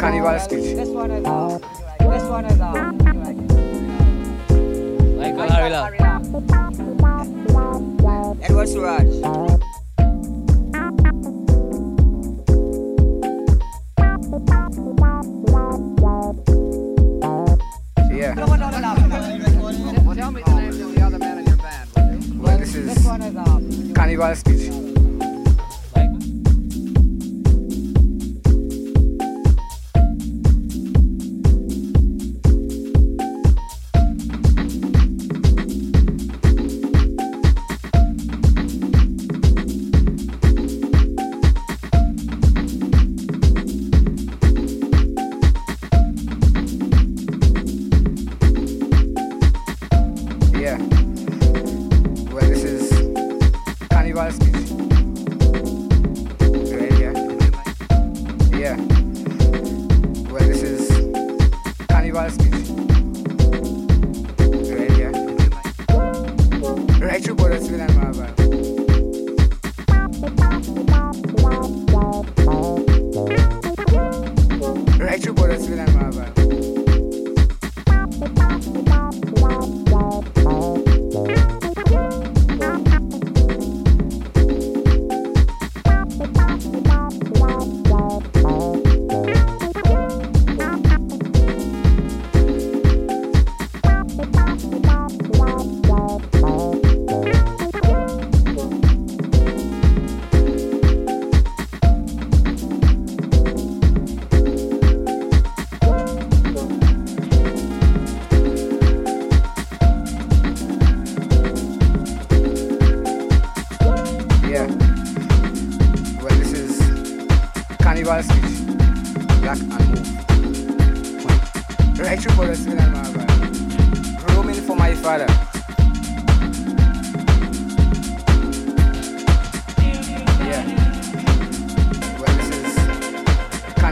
Carnival speech. This one is uh, this one is Michael Harila. Edward Suraj. Yeah. Tell me the names of the other men in your band, you? Well, this This is one is Carnival speech.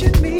teaching me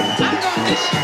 I'm gonna